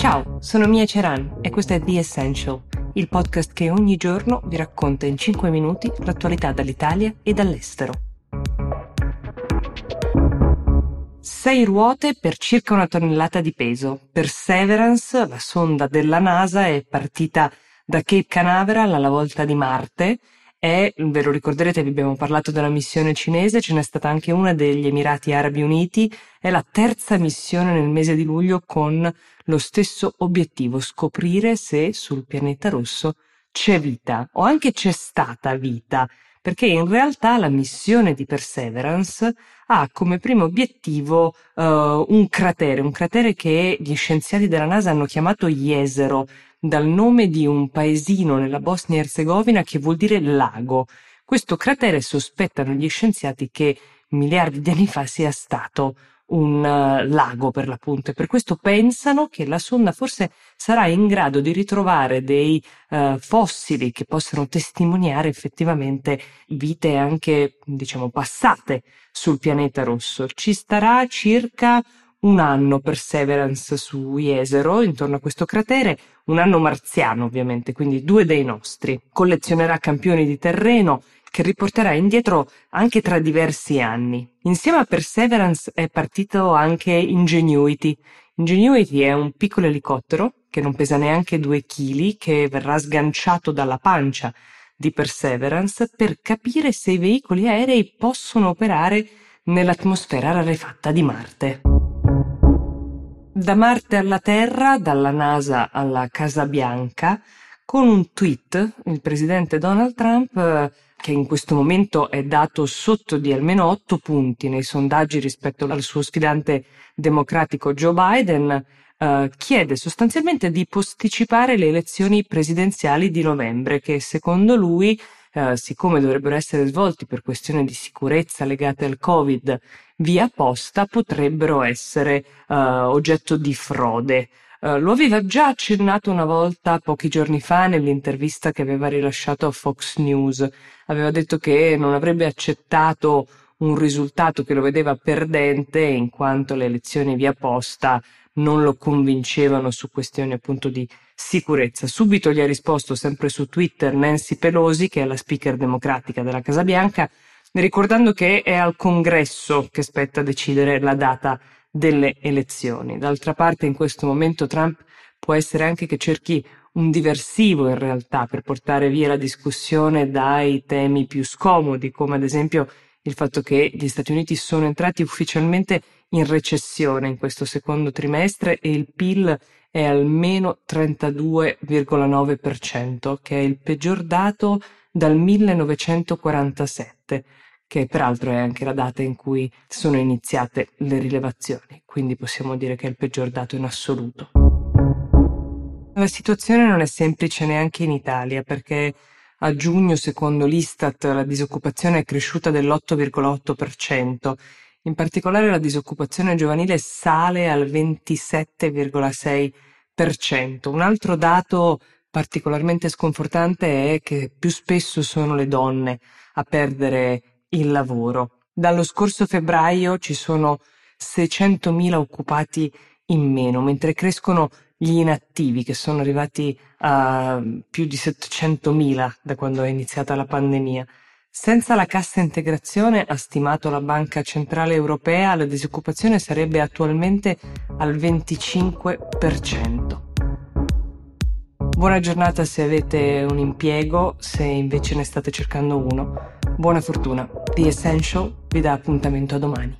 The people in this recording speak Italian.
Ciao, sono Mia Ceran e questo è The Essential, il podcast che ogni giorno vi racconta in 5 minuti l'attualità dall'Italia e dall'estero. Sei ruote per circa una tonnellata di peso. Perseverance, la sonda della NASA, è partita da Cape Canaveral alla volta di Marte è, ve lo ricorderete, vi abbiamo parlato della missione cinese, ce n'è stata anche una degli Emirati Arabi Uniti, è la terza missione nel mese di luglio con lo stesso obiettivo, scoprire se sul pianeta rosso c'è vita o anche c'è stata vita, perché in realtà la missione di Perseverance ha come primo obiettivo uh, un cratere, un cratere che gli scienziati della NASA hanno chiamato Jesero, dal nome di un paesino nella Bosnia e Erzegovina che vuol dire lago. Questo cratere sospettano gli scienziati che miliardi di anni fa sia stato un uh, lago per l'appunto e per questo pensano che la sonda forse sarà in grado di ritrovare dei uh, fossili che possano testimoniare effettivamente vite anche diciamo passate sul pianeta rosso. Ci starà circa un anno Perseverance su Jesero, intorno a questo cratere, un anno marziano ovviamente, quindi due dei nostri. Collezionerà campioni di terreno che riporterà indietro anche tra diversi anni. Insieme a Perseverance è partito anche Ingenuity. Ingenuity è un piccolo elicottero che non pesa neanche due chili, che verrà sganciato dalla pancia di Perseverance per capire se i veicoli aerei possono operare nell'atmosfera rarefatta di Marte. Da Marte alla Terra, dalla NASA alla Casa Bianca, con un tweet il presidente Donald Trump, che in questo momento è dato sotto di almeno otto punti nei sondaggi rispetto al suo sfidante democratico Joe Biden, eh, chiede sostanzialmente di posticipare le elezioni presidenziali di novembre, che secondo lui eh, siccome dovrebbero essere svolti per questioni di sicurezza legate al Covid via posta, potrebbero essere eh, oggetto di frode. Uh, lo aveva già accennato una volta pochi giorni fa nell'intervista che aveva rilasciato a Fox News. Aveva detto che non avrebbe accettato un risultato che lo vedeva perdente in quanto le elezioni via posta non lo convincevano su questioni appunto di sicurezza. Subito gli ha risposto sempre su Twitter Nancy Pelosi, che è la speaker democratica della Casa Bianca, ricordando che è al congresso che spetta decidere la data delle elezioni. D'altra parte in questo momento Trump può essere anche che cerchi un diversivo in realtà per portare via la discussione dai temi più scomodi, come ad esempio il fatto che gli Stati Uniti sono entrati ufficialmente in recessione in questo secondo trimestre e il PIL è almeno 32,9%, che è il peggior dato dal 1947, che peraltro è anche la data in cui sono iniziate le rilevazioni, quindi possiamo dire che è il peggior dato in assoluto. La situazione non è semplice neanche in Italia perché a giugno, secondo l'Istat, la disoccupazione è cresciuta dell'8,8%. In particolare la disoccupazione giovanile sale al 27,6%. Un altro dato particolarmente sconfortante è che più spesso sono le donne a perdere il lavoro. Dallo scorso febbraio ci sono 600.000 occupati in meno, mentre crescono gli inattivi che sono arrivati a più di 700.000 da quando è iniziata la pandemia. Senza la cassa integrazione, ha stimato la Banca Centrale Europea, la disoccupazione sarebbe attualmente al 25%. Buona giornata se avete un impiego, se invece ne state cercando uno. Buona fortuna. The Essential vi dà appuntamento a domani.